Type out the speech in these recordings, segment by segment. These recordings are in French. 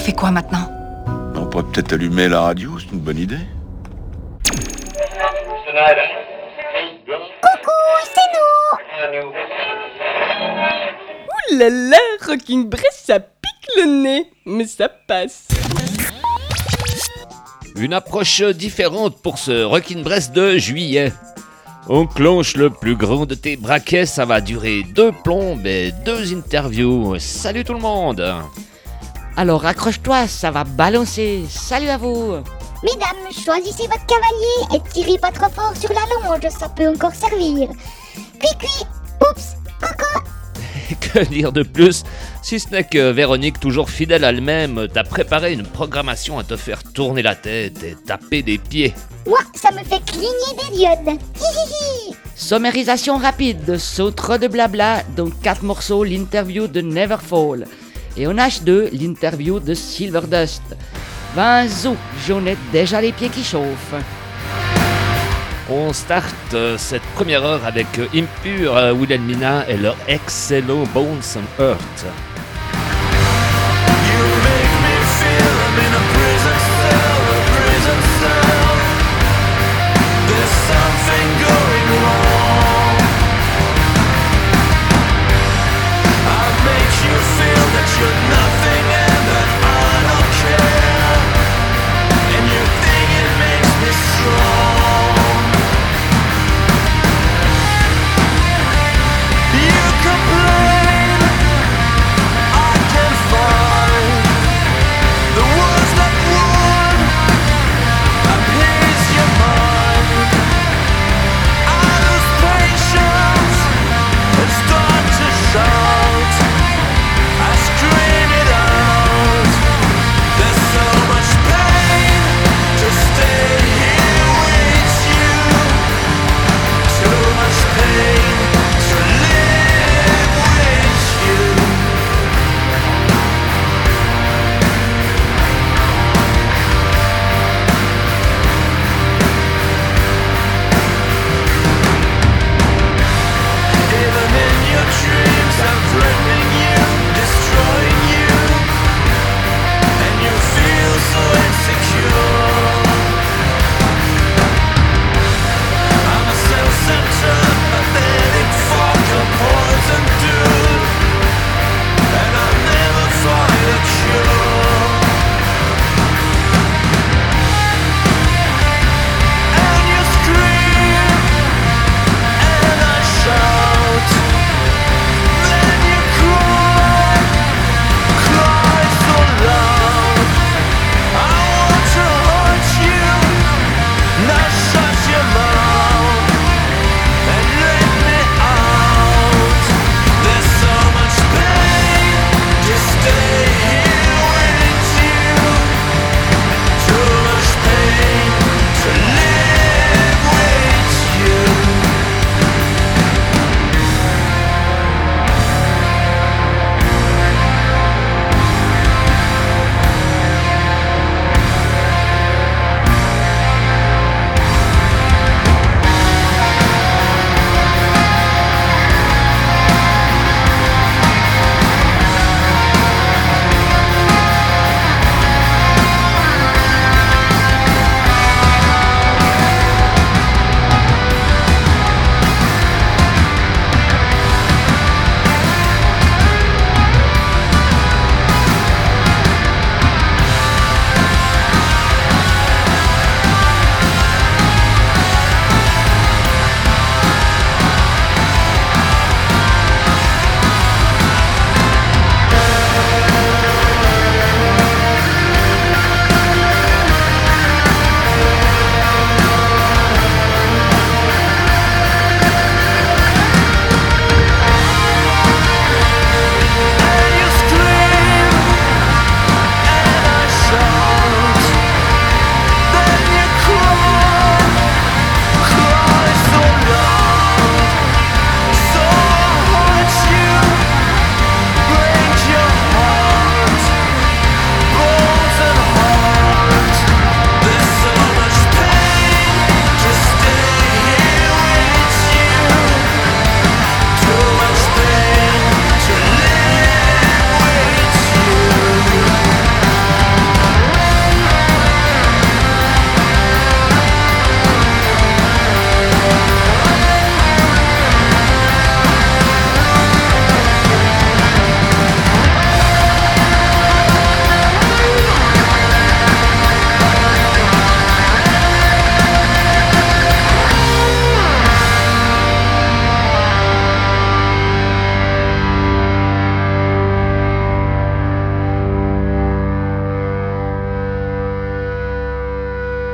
fait quoi maintenant On pourrait peut-être allumer la radio, c'est une bonne idée. Coucou, c'est nous Ouh là là, Rocking Brest, ça pique le nez, mais ça passe. Une approche différente pour ce Rockin' Brest de juillet. On clenche le plus grand de tes braquets, ça va durer deux plombes et deux interviews. Salut tout le monde Alors accroche-toi, ça va balancer. Salut à vous Mesdames, choisissez votre cavalier et tirez pas trop fort sur la longe, ça peut encore servir. Cui-cui, oups, coco Que dire de plus? Si ce n'est que Véronique, toujours fidèle à elle-même, t'a préparé une programmation à te faire tourner la tête et taper des pieds. Moi, ça me fait cligner des diodes. Hihihi Sommarisation rapide, saut trop de blabla, donc 4 morceaux, l'interview de Neverfall. Et en H2, l'interview de Silverdust. 20 zo, j'en ai déjà les pieds qui chauffent. On starte euh, cette première heure avec euh, Impure, euh, Wilhelmina et leur excellent Bones and Earth.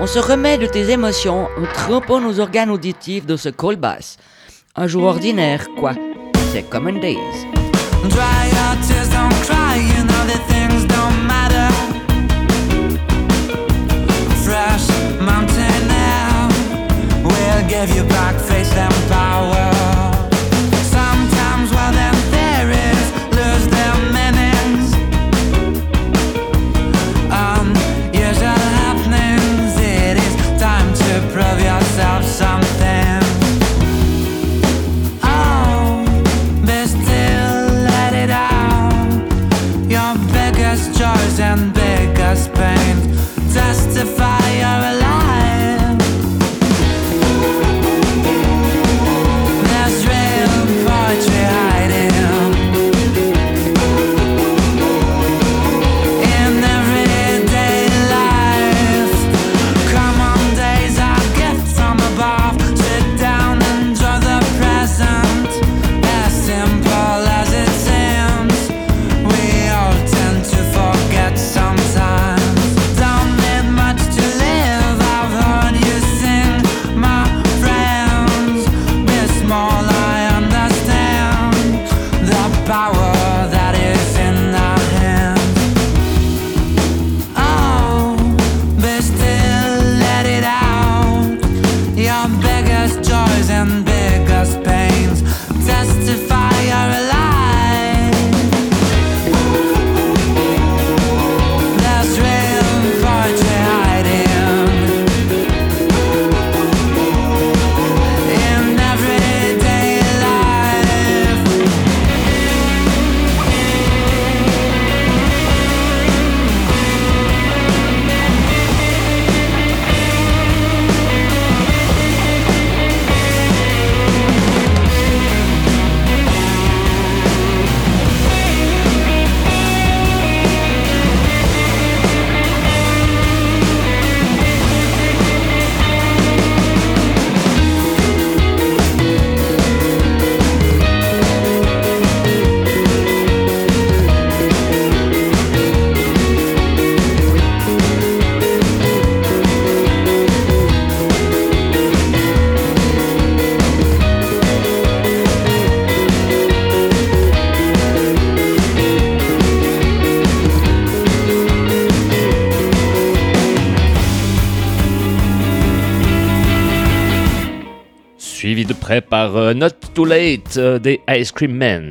On se remet de tes émotions en trempant nos organes auditifs dans ce col basse. Un jour ordinaire, quoi. C'est Common Days. Dry your tears, don't cry, you know that things don't matter. Fresh mountain now, we'll give you back face and power. Too Late uh, the Ice Cream man.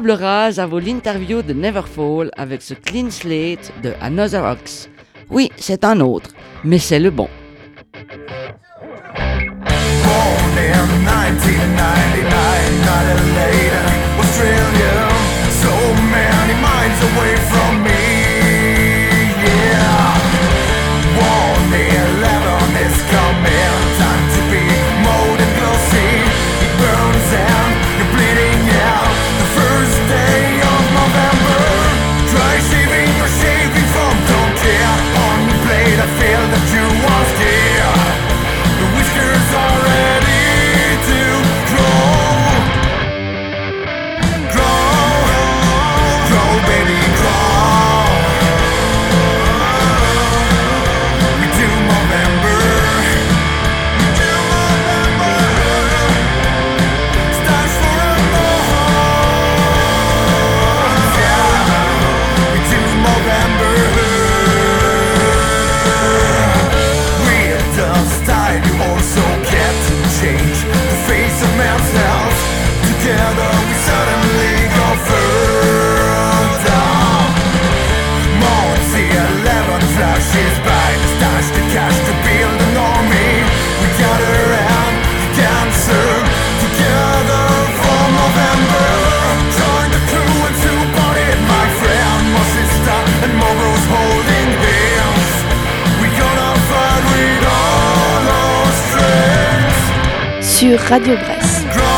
table rase avant l'interview de Neverfall avec ce clean slate de Another Ox. Oui, c'est un autre, mais c'est le bon. Radio Bresse.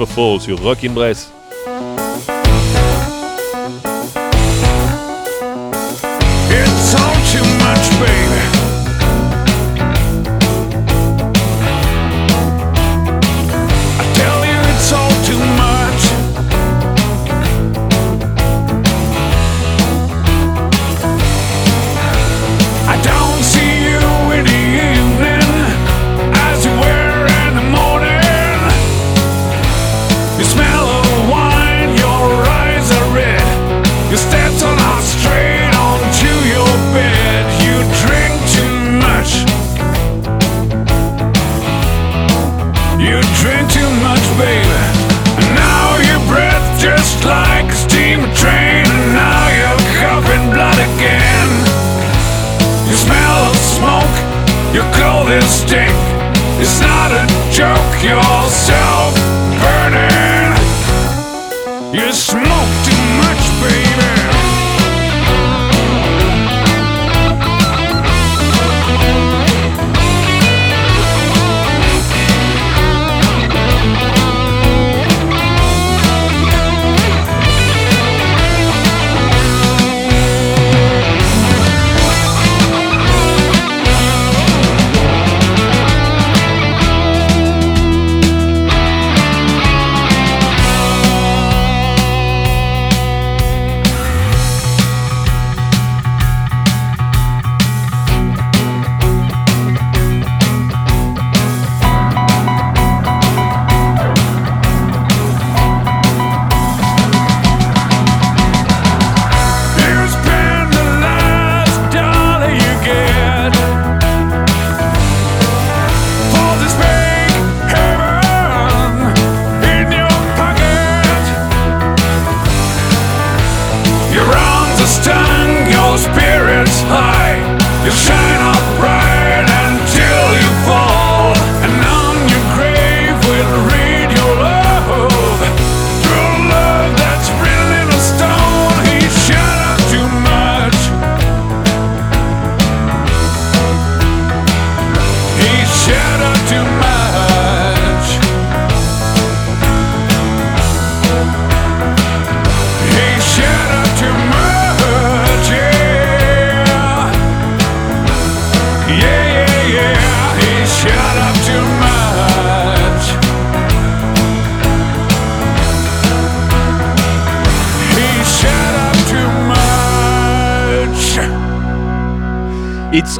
Before falls, your rocking brace.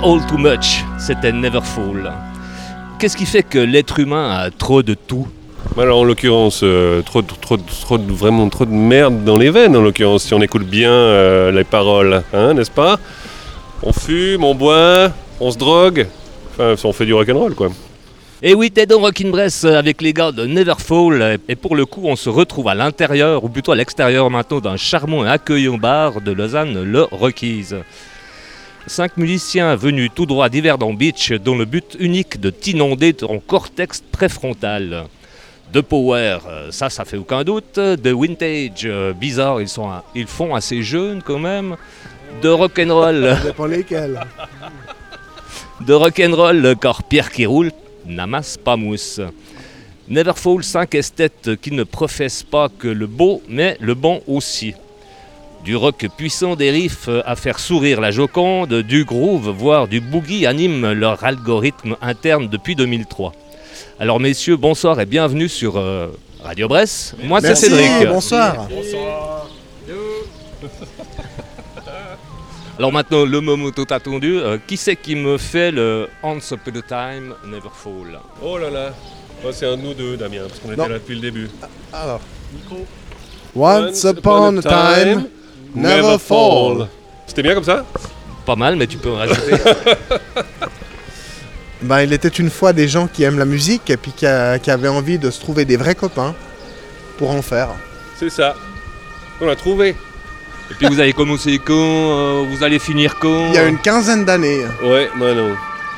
All too much, c'était Neverfall. Qu'est-ce qui fait que l'être humain a trop de tout? Alors en l'occurrence, euh, trop, trop, trop, vraiment trop de merde dans les veines en l'occurrence, si on écoute bien euh, les paroles, hein, n'est-ce pas? On fume, on boit, on se drogue, enfin on fait du rock'n'roll quoi. Et oui, t'es dans Rockin' Bress avec les gars de Neverfall. Et pour le coup, on se retrouve à l'intérieur, ou plutôt à l'extérieur maintenant, d'un charmant et accueillant bar de Lausanne, le Rockies. Cinq musiciens venus tout droit d'Iverdon Beach, dont le but unique de t'inonder ton cortex préfrontal. De power, euh, ça, ça fait aucun doute. De vintage, euh, bizarre, ils, sont, un- ils font assez jeunes quand même. De rock'n'roll. Ça dépend lesquels. De rock'n'roll, le corps pierre qui roule, n'amasse pas mousse. Neverfall 5 esthètes qui ne professent pas que le beau, mais le bon aussi. Du rock puissant des riffs à faire sourire la Joconde, du groove, voire du boogie animent leur algorithme interne depuis 2003. Alors messieurs, bonsoir et bienvenue sur euh, Radio Bresse. Moi c'est Cédric. bonsoir. Alors maintenant, le moment tout attendu, euh, qui c'est qui me fait le Once Upon a Time Neverfall Oh là là, Oh, c'est un de nous deux Damien, parce qu'on était là depuis le début. Alors. Once upon a time, never fall. C'était bien comme ça? Pas mal, mais tu peux en rajouter. Ben, il était une fois des gens qui aiment la musique et puis qui, a- qui avaient envie de se trouver des vrais copains pour en faire. C'est ça. On l'a trouvé. Et puis vous allez commencer quand euh, Vous allez finir quand? Il y a une quinzaine d'années. Ouais, bah non,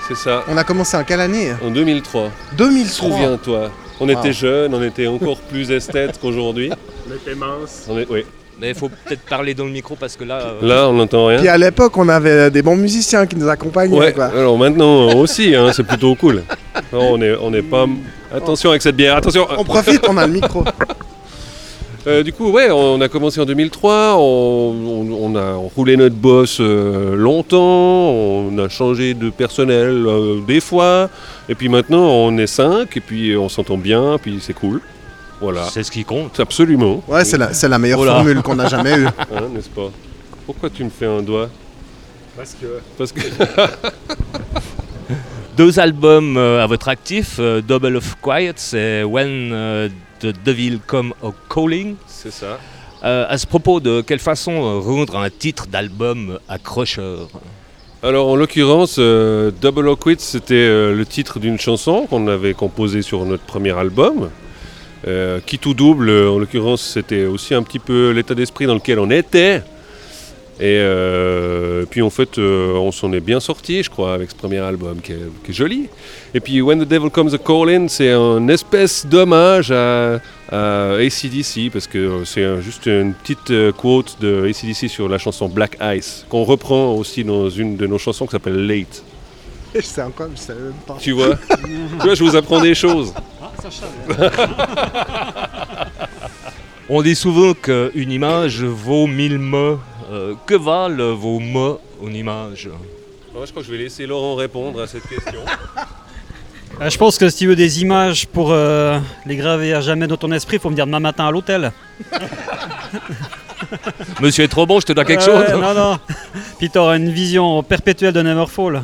c'est ça. On a commencé en quelle année? En 2003. 2003. Souviens-toi. On Wow. était jeunes, on était encore plus esthètes qu'aujourd'hui. On était mince. On est- oui. Mais il faut peut-être parler dans le micro parce que là... euh, Là, on n'entend rien. Puis à l'époque, on avait des bons musiciens qui nous accompagnaient. Ouais, quoi. alors maintenant aussi, hein, c'est plutôt cool. Non, on est, on est pas. Attention avec cette bière, attention. On profite, on a le micro. Euh, du coup, ouais, on a commencé en 2003, on, on- on a roulé notre boss euh, longtemps, on a changé de personnel euh, des fois, et puis maintenant on est cinq, et puis on s'entend bien, puis c'est cool. Voilà. C'est ce qui compte. Absolument. Ouais, c'est la, c'est la meilleure Voilà. formule qu'on a jamais eue. Hein, N'est-ce pas? Pourquoi tu me fais un doigt? Parce que. Parce que. Deux albums euh, à votre actif, euh, Double of Quiet, c'est When euh, the Devil Come a Calling. C'est ça. Euh, à ce propos, de quelle façon rendre un titre d'album accrocheur? Alors en l'occurrence, euh, Double or Quit, c'était euh, le titre d'une chanson qu'on avait composée sur notre premier album. Euh, qui tout double, euh, en l'occurrence, c'était aussi un petit peu l'état d'esprit dans lequel on était. Et euh, puis en fait, euh, on s'en est bien sorti, je crois, avec ce premier album qui est, qui est joli. Et puis When the Devil Comes a Calling, c'est un espèce d'hommage à, à ACDC, parce que c'est juste une petite quote de ACDC sur la chanson Black Ice, qu'on reprend aussi dans une de nos chansons qui s'appelle Late. C'est encore, je savais même pas. Tu vois? Tu vois, je vous apprends des choses. On dit souvent qu'une image vaut mille mots. Euh, que valent vos mots en image? Ouais, je crois que je vais laisser Laurent répondre à cette question. Euh, je pense que si tu veux des images pour euh, les graver à jamais dans ton esprit, il faut me dire demain matin à l'hôtel. Monsieur est trop bon, je te dois quelque Ouais, chose Non, non. Puis tu auras une vision perpétuelle de Neverfall.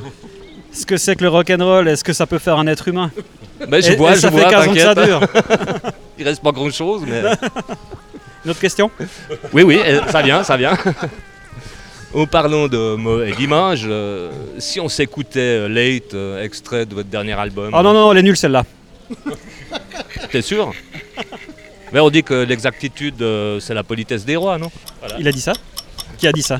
Ce que c'est que le rock'n'roll, est-ce que ça peut faire un être humain? Ben, je Et- vois, et je ça vois, fait 15 ans que ça dure. Il reste pas grand chose, mais. Une autre question? Oui, oui, euh, ça vient, ça vient. En parlant de mots et d'images, euh, si on s'écoutait euh, Late, euh, extrait de votre dernier album. Oh non, non, elle est nulle celle-là. T'es sûr? Mais on dit que l'exactitude, euh, c'est la politesse des rois, non? Il a dit ça? Qui a dit ça?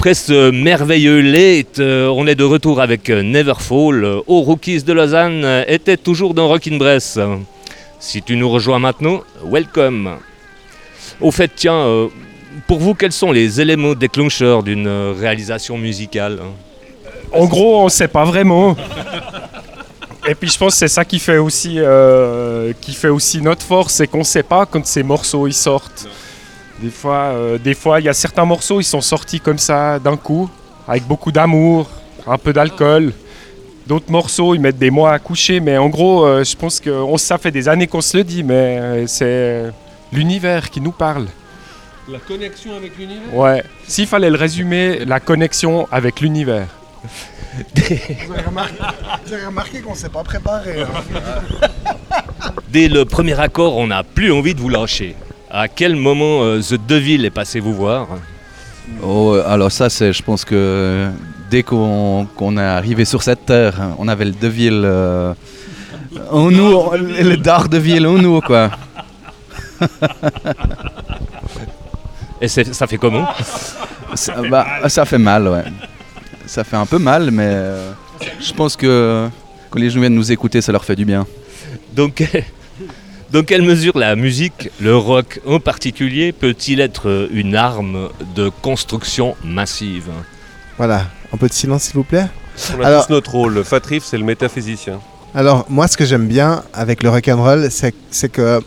Après ce merveilleux late, euh, on est de retour avec euh, Neverfall. Euh, Aux Rookies de Lausanne euh, était toujours dans Rock in Bress. Si tu nous rejoins maintenant, welcome. Au fait, tiens, euh, pour vous, quels sont les éléments déclencheurs d'une euh, réalisation musicale hein? En gros, on sait pas vraiment. Et puis je pense que c'est ça qui fait aussi, euh, qui fait aussi notre force, c'est qu'on sait pas quand ces morceaux ils sortent. Des fois, euh, des fois, il y a certains morceaux ils sont sortis comme ça d'un coup, avec beaucoup d'amour, un peu d'alcool. D'autres morceaux ils mettent des mois à coucher, mais en gros, euh, je pense que on- ça fait des années qu'on se le dit, mais euh, c'est l'univers qui nous parle. La connexion avec l'univers? Ouais. S'il fallait le résumer, la connexion avec l'univers. Vous avez remarqué, qu'on s'est pas préparé. hein. Dès le premier accord, on n'a plus envie de vous lâcher. À quel moment euh, The Devil est passé vous voir Oh, alors ça, c'est, je pense que dès qu'on est arrivé sur cette terre, on avait le Deville euh, en nous, on- le Daredevil en nous, quoi. Et ça fait comment ça, bah, ça fait mal, ouais. Ça fait un peu mal, mais euh, je pense que quand les gens viennent nous écouter, ça leur fait du bien. Donc, dans quelle mesure la musique, le rock en particulier, peut-il être une arme de construction massive? Voilà, un peu de silence s'il vous plaît. On a Alors- tous notre rôle. Le Fatrif, c'est le métaphysicien. Alors, moi, ce que j'aime bien avec le rock'n'roll, c'est c'est que,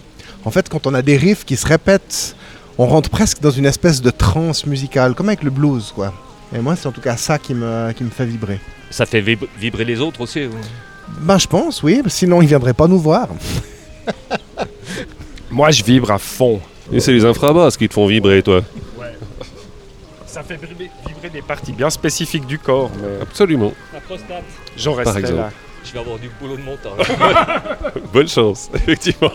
en fait, quand on a des riffs qui se répètent, on rentre presque dans une espèce de transe musicale, comme avec le blues, quoi. Et moi, c'est en tout cas ça qui me, qui me fait vibrer. Ça fait vib- vibrer les autres aussi ou Ben, je pense, oui, sinon ils viendraient pas nous voir. Moi, je vibre à fond. Et c'est les infrabasses qui te font vibrer, toi. Ça fait vibrer, vibrer des parties bien spécifiques du corps. Mais Absolument. La prostate. j'en exemple. là. Je vais avoir du boulot de montage. Bonne chance, effectivement.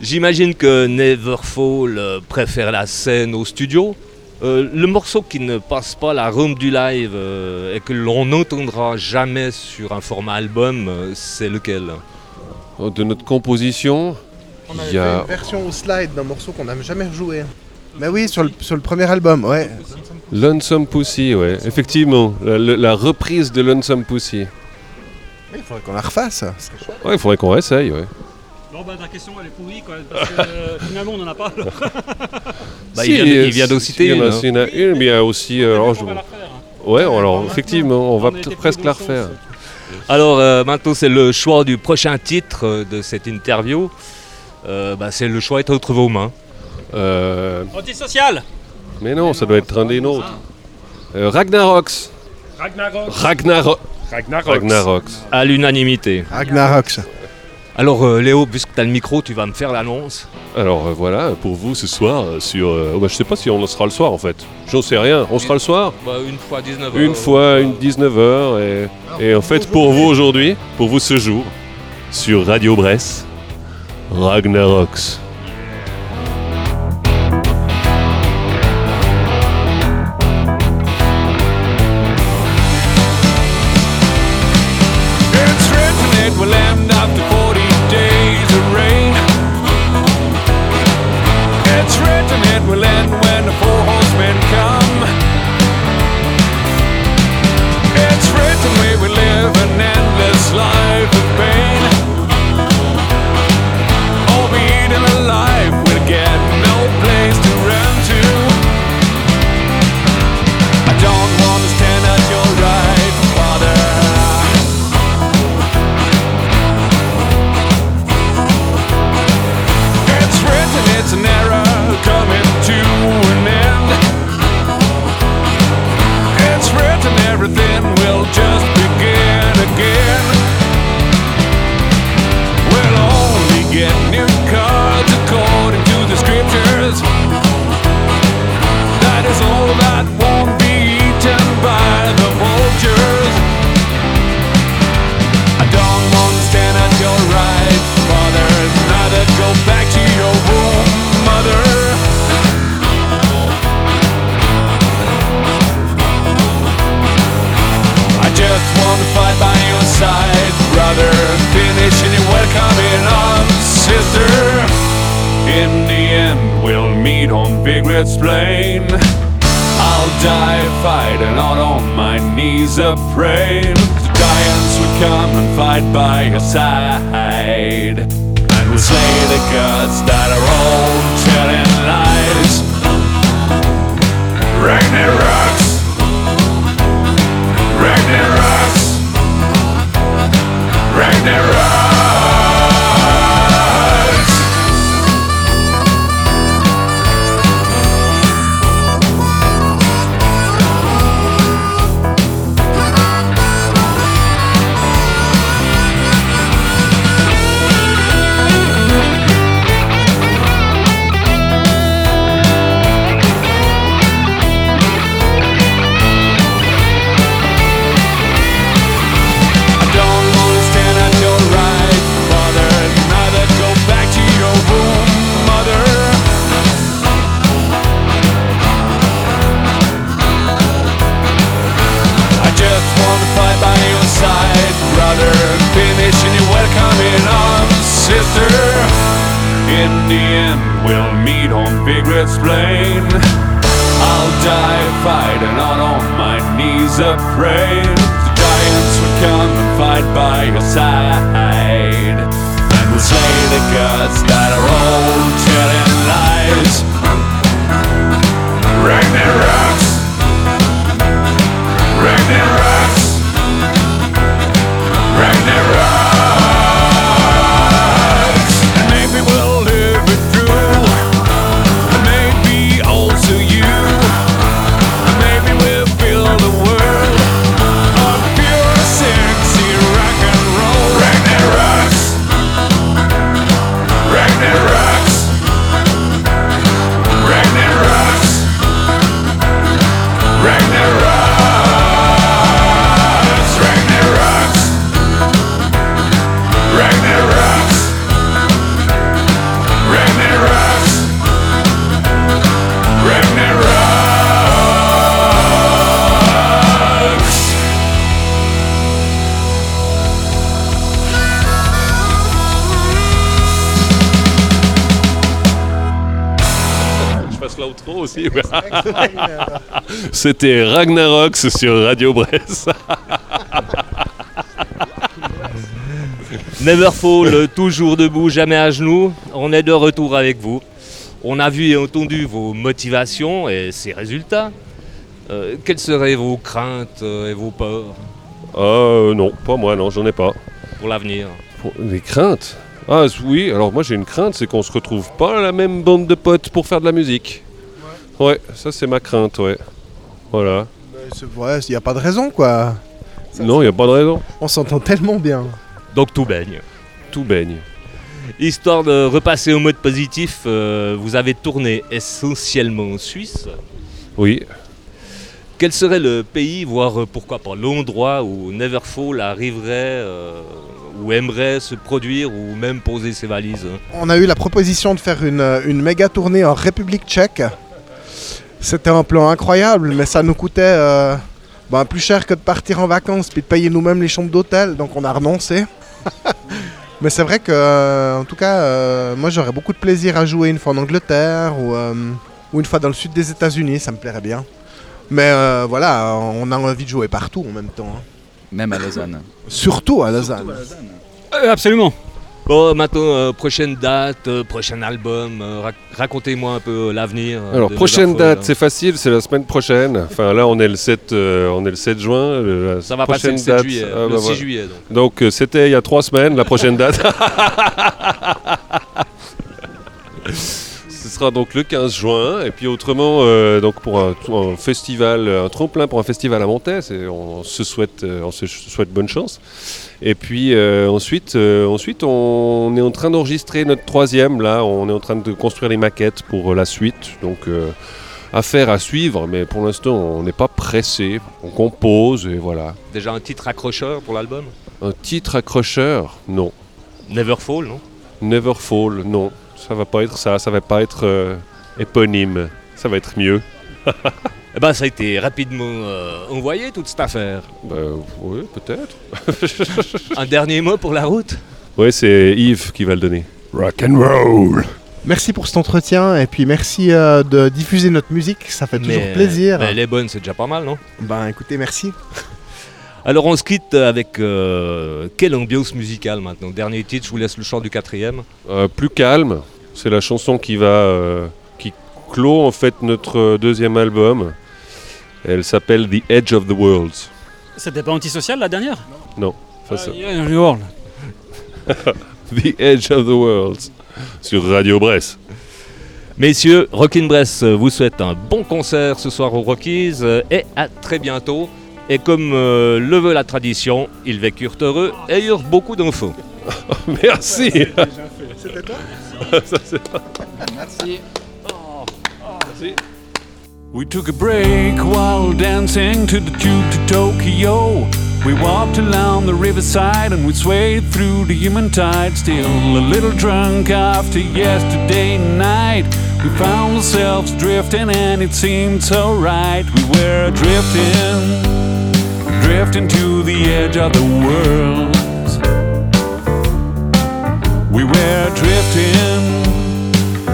J'imagine que Neverfall euh, préfère la scène au studio. Euh, le morceau qui ne passe pas la room du live euh, et que l'on n'entendra jamais sur un format album, euh, c'est lequel? De notre composition, On il avait y fait a une version au slide d'un morceau qu'on n'a jamais rejoué. Mais oui, sur le, sur le premier album, ouais. Lonesome Pussy, ouais. Effectivement, la, reprise de Lonesome Pussy. Il faudrait qu'on la refasse. Ouais, il faudrait qu'on réessaye, ouais. Bah ta question elle est pourrie quoi, parce que euh, finalement on en a pas. alors. Bah, Si, il, vient de, il vient d'en si, citer il y en a- une, s'il y en a une, mais il y a aussi. euh, alors, je- on va la refaire. hein. Ouais, alors effectivement, on va On peut-être presque la refaire. Alors euh, maintenant c'est le choix du prochain titre euh, de cette interview. Euh, bah, c'est le choix est entre vos mains. Euh, Antisocial mais non, ça doit être un des nôtres. Euh, Ragnarox. Ragnarok. Ragnarok. Ragnarok. Ragnarox. À l'unanimité. Ragnarok. Alors euh, Léo, puisque tu as le micro, tu vas me faire l'annonce. Alors euh, voilà, pour vous ce soir, euh, sur. euh, oh, bah, je sais pas si on sera le soir en fait. J'en sais rien. On sera le soir? Bah, une fois 19 Une fois, une 19h. Et, et en fait, pour vous aujourd'hui, pour vous ce jour, sur Radio Bresse, Ragnarox. Finishing your welcoming arms, sister. In the end, we'll meet on Vigret's plain. I'll die fighting out on my knees a praying. The giants will come and fight by your side. And we'll slay the gods that are all telling lies. Ragnaroks. Aussi. ouais. C'était Ragnarox sur Radio Brest. Neverfall, toujours debout, jamais à genoux. On est de retour avec vous. On a vu et entendu vos motivations et ses résultats. Euh, quelles seraient vos craintes et vos peurs? Euh, non, pas moi, non, j'en ai pas. pour l'avenir Des craintes? Ah oui, alors moi j'ai une crainte, c'est qu'on se retrouve pas à la même bande de potes pour faire de la musique. Ouais, ça c'est ma crainte, ouais. Voilà. Ouais, il n'y a pas de raison, quoi. Non, il n'y a pas de raison. On s'entend tellement bien. Donc tout baigne. Tout baigne. Histoire de repasser au mode positif, euh, vous avez tourné essentiellement en Suisse. Oui. Quel serait le pays, voire euh, pourquoi pas l'endroit où Neverfall arriverait euh, ou aimerait se produire ou même poser ses valises hein? On a eu la proposition de faire une, une méga tournée en République tchèque. C'était un plan incroyable, mais ça nous coûtait euh, ben, plus cher que de partir en vacances puis de payer nous-mêmes les chambres d'hôtel, donc on a renoncé. mais c'est vrai que, euh, en tout cas, euh, moi j'aurais beaucoup de plaisir à jouer une fois en Angleterre ou, euh, ou une fois dans le sud des États-Unis, ça me plairait bien. Mais euh, voilà, on a envie de jouer partout en même temps. hein. Même à Lausanne. Surtout à Lausanne. Euh, absolument. Bon, maintenant, euh, prochaine date, euh, prochain album, euh, rac- racontez-moi un peu l'avenir. Alors prochaine date, c'est facile, c'est la semaine prochaine. Enfin là, on est le 7, euh, on est le 7 juin. la Ça va passer prochaine le 7 date- juillet, ah, le bah, 6 voilà. juillet, donc. C'était il y a trois semaines, la prochaine date. Sera donc le 15 juin, et puis autrement, euh, donc pour un, un festival, un tremplin pour un festival à c'est- on, se souhaite, euh, on se souhaite bonne chance. Et puis euh, ensuite, euh, ensuite, on est en train d'enregistrer notre troisième. Là, on est en train de construire les maquettes pour la suite. Donc affaire à suivre, mais pour l'instant, on n'est pas pressé. On compose et voilà. Déjà un titre accrocheur pour l'album? Un titre accrocheur, non. Neverfall, non? Neverfall, non. Ça va pas être ça. Ça va pas être euh, éponyme. Ça va être mieux. Eh ben, ça a été rapidement euh, envoyé toute cette affaire. Bah, oui, peut-être. Un dernier mot pour la route? Ouais, c'est Yves qui va le donner. Rock and roll. Merci pour cet entretien et puis merci euh, de diffuser notre musique, ça fait toujours Mais- plaisir. mais elle est bonne, c'est déjà pas mal, non? Ben écoutez, merci. Alors on se quitte avec euh, quelle ambiance musicale maintenant? Dernier titre, je vous laisse le chant du quatrième. Euh, plus calme, c'est la chanson qui va euh, qui clôt en fait notre deuxième album. Elle s'appelle The Edge of the Worlds. C'était pas antisocial la dernière? Non, ça. Hurle. The Edge of the Worlds sur Radio Brest. Messieurs, Rockin' Bress vous souhaite un bon concert ce soir au Rockies euh, et à très bientôt. Et comme euh, le veut la tradition, ils vécurent heureux et eurent beaucoup d'infos. Merci. C'était toi? Ça, c'est- Merci. We took a break while dancing to the tube to Tokyo. We walked along the riverside and we swayed through the human tide. Still a little drunk after yesterday night. We found ourselves drifting and it seemed so right. We were drifting, drifting to the edge of the world. We were drifting,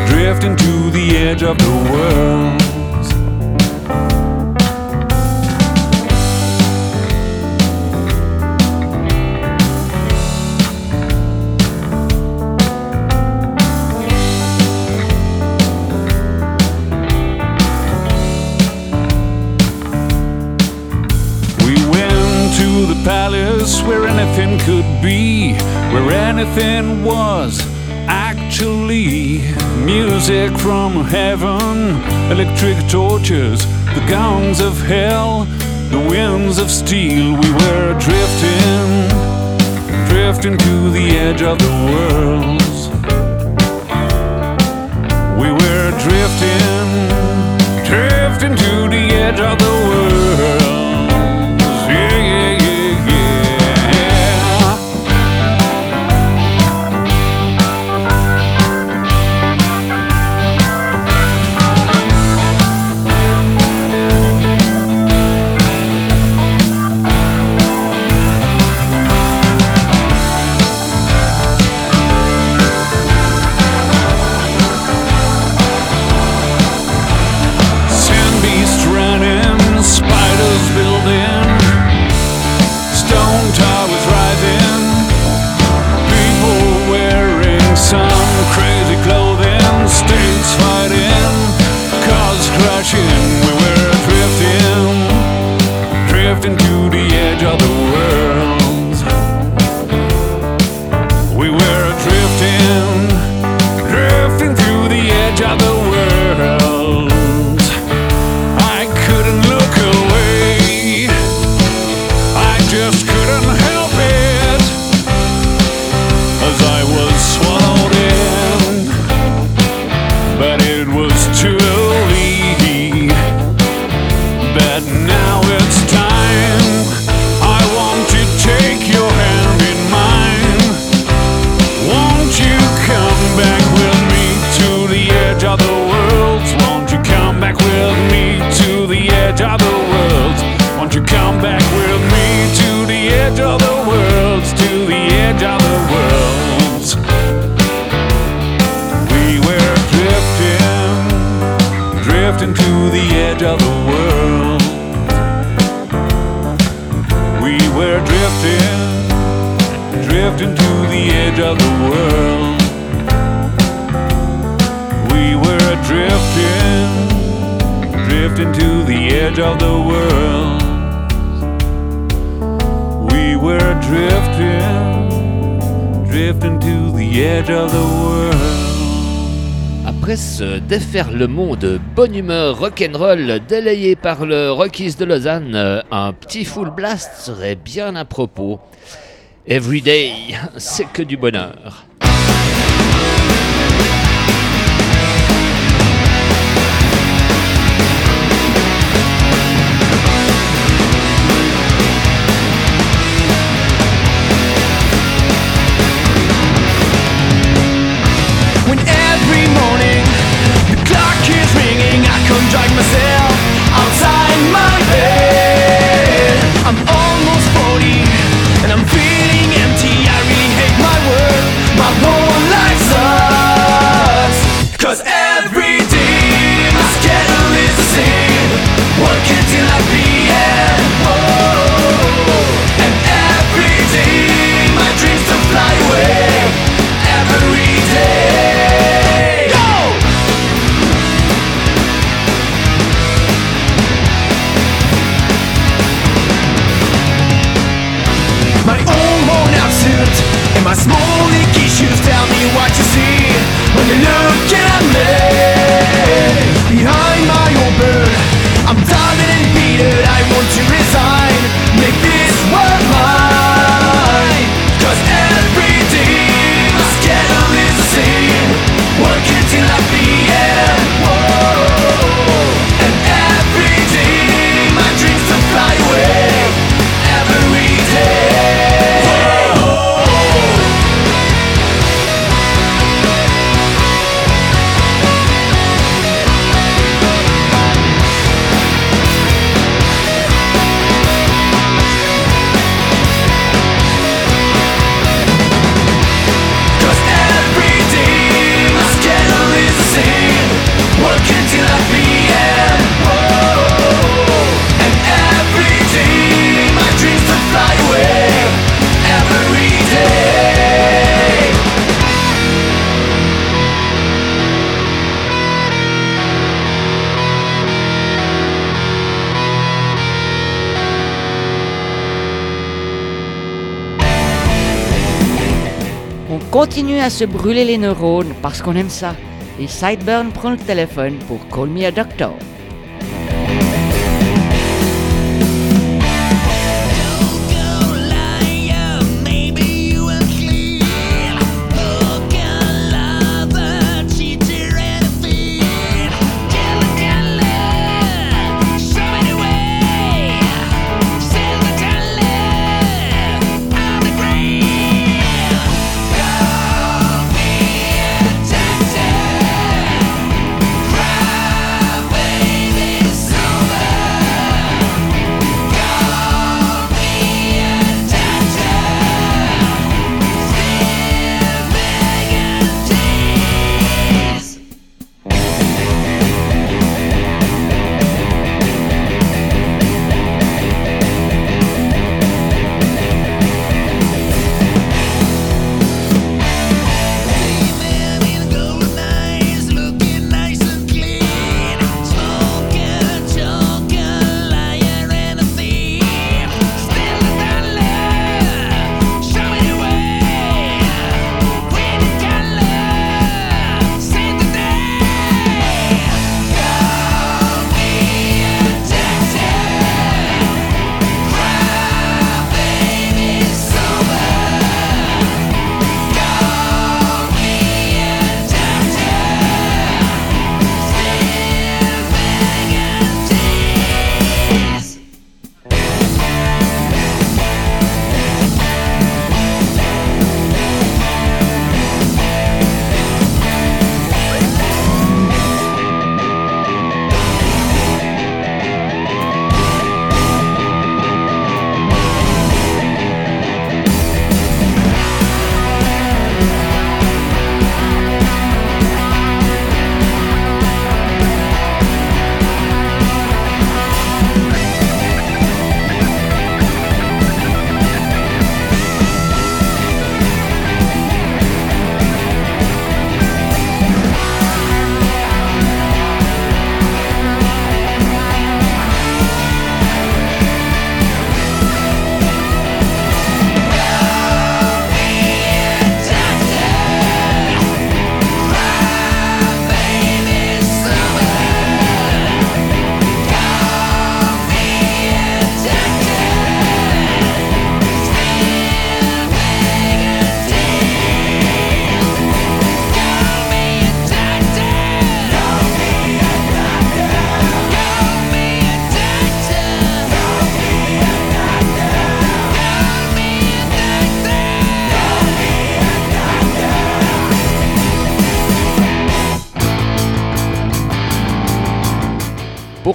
drifting to the edge of the world. Palace where anything could be, where anything was actually music from heaven, electric torches, the gongs of hell, the winds of steel. We were drifting, drifting to the edge of the world. We were drifting, drifting to the edge of the world. Déferlement de bonne humeur rock'n'roll délayé par le Rockies de Lausanne, un petit full blast serait bien à propos. Everyday, c'est que du bonheur. Se brûler les neurones parce qu'on aime ça. Et Sideburn prend le téléphone pour Call Me a Doctor.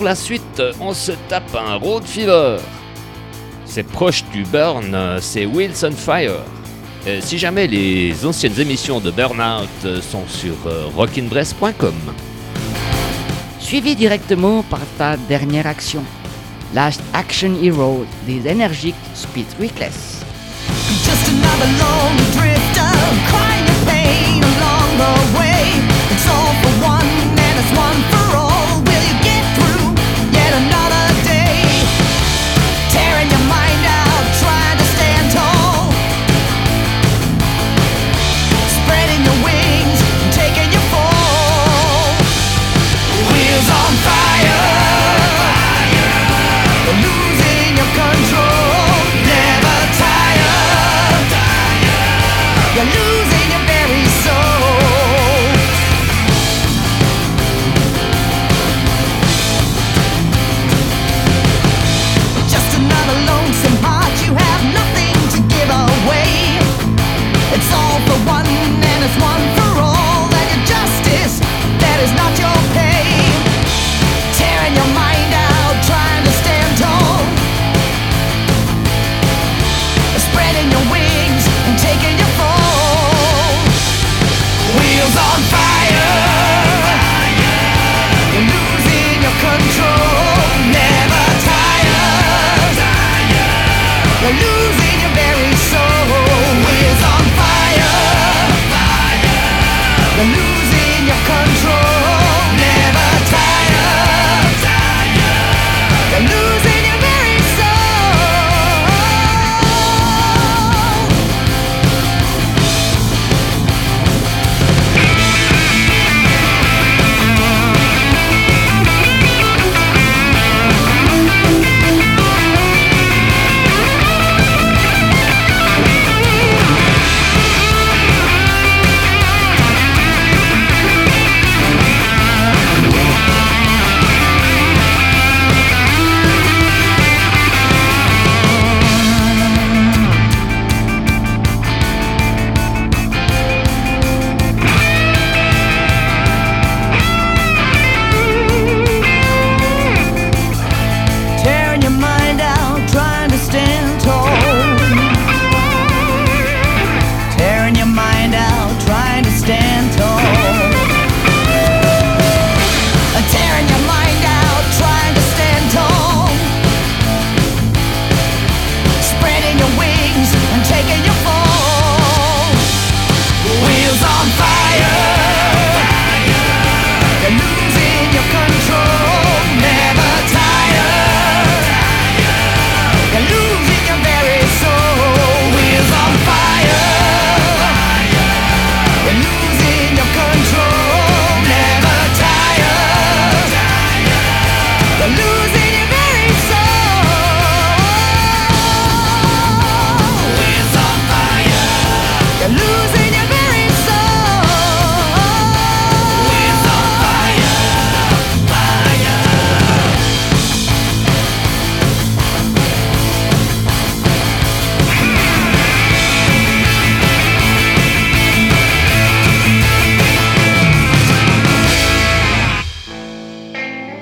La suite, on se tape un Road Fever. C'est proche du Burn, c'est Wheels on Fire. Euh, si jamais les anciennes émissions de Burnout sont sur euh, rockinbrest.com. Suivi directement par ta dernière action. Last Action Hero des énergiques Speed Reckless. Just another lone drifter, crying your pain along the way. It's all for one, and it's one for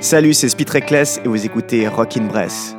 Salut, c'est Spitreckless et vous écoutez Rockin' Bress.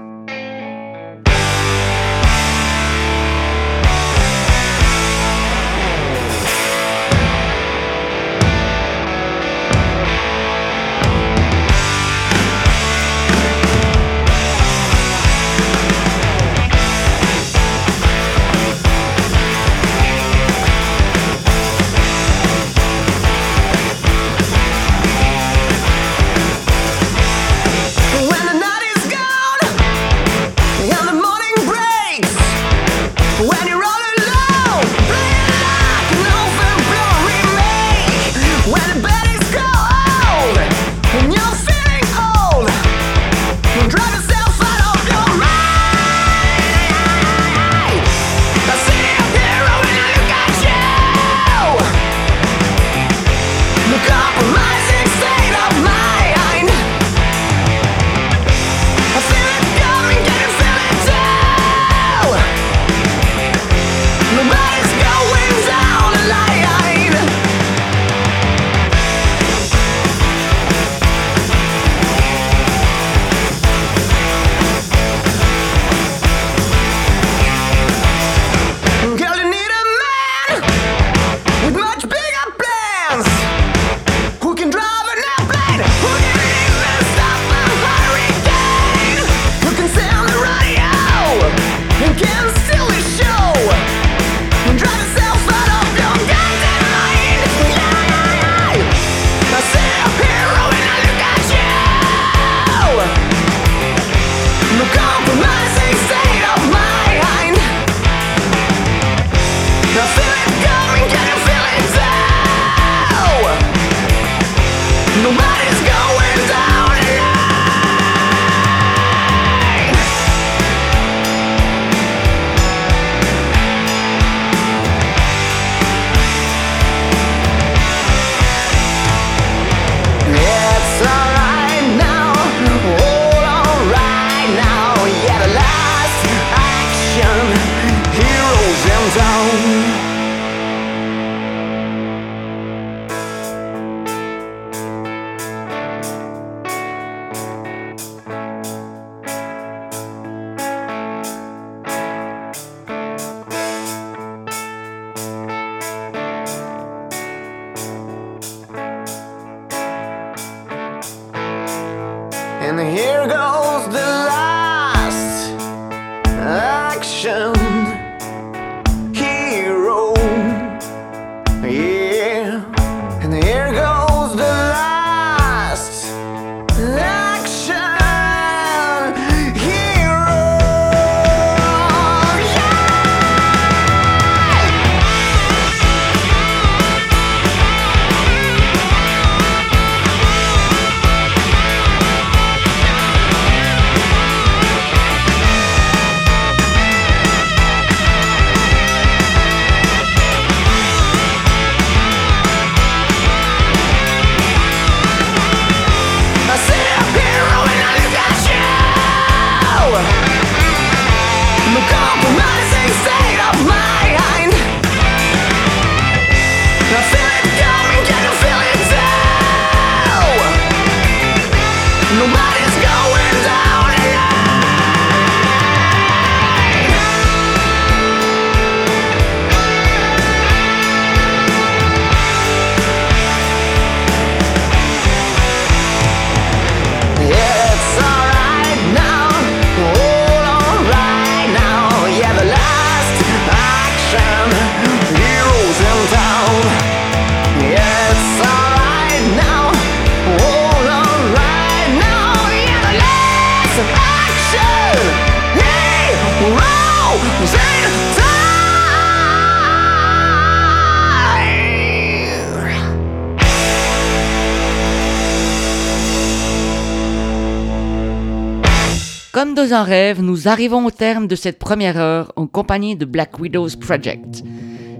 Comme dans un rêve, nous arrivons au terme de cette première heure en compagnie de Black Widows Project.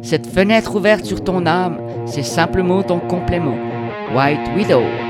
Cette fenêtre ouverte sur ton âme, c'est simplement ton complément, White Widow.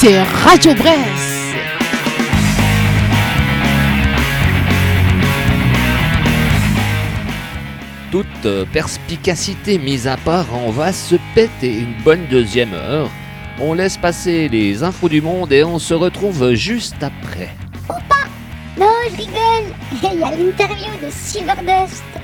C'est Radio Bresse. Toute perspicacité mise à part, on va se péter une bonne deuxième heure. On laisse passer les infos du monde et on se retrouve juste après. Non, je rigole. Il y a l'interview de Silverdust.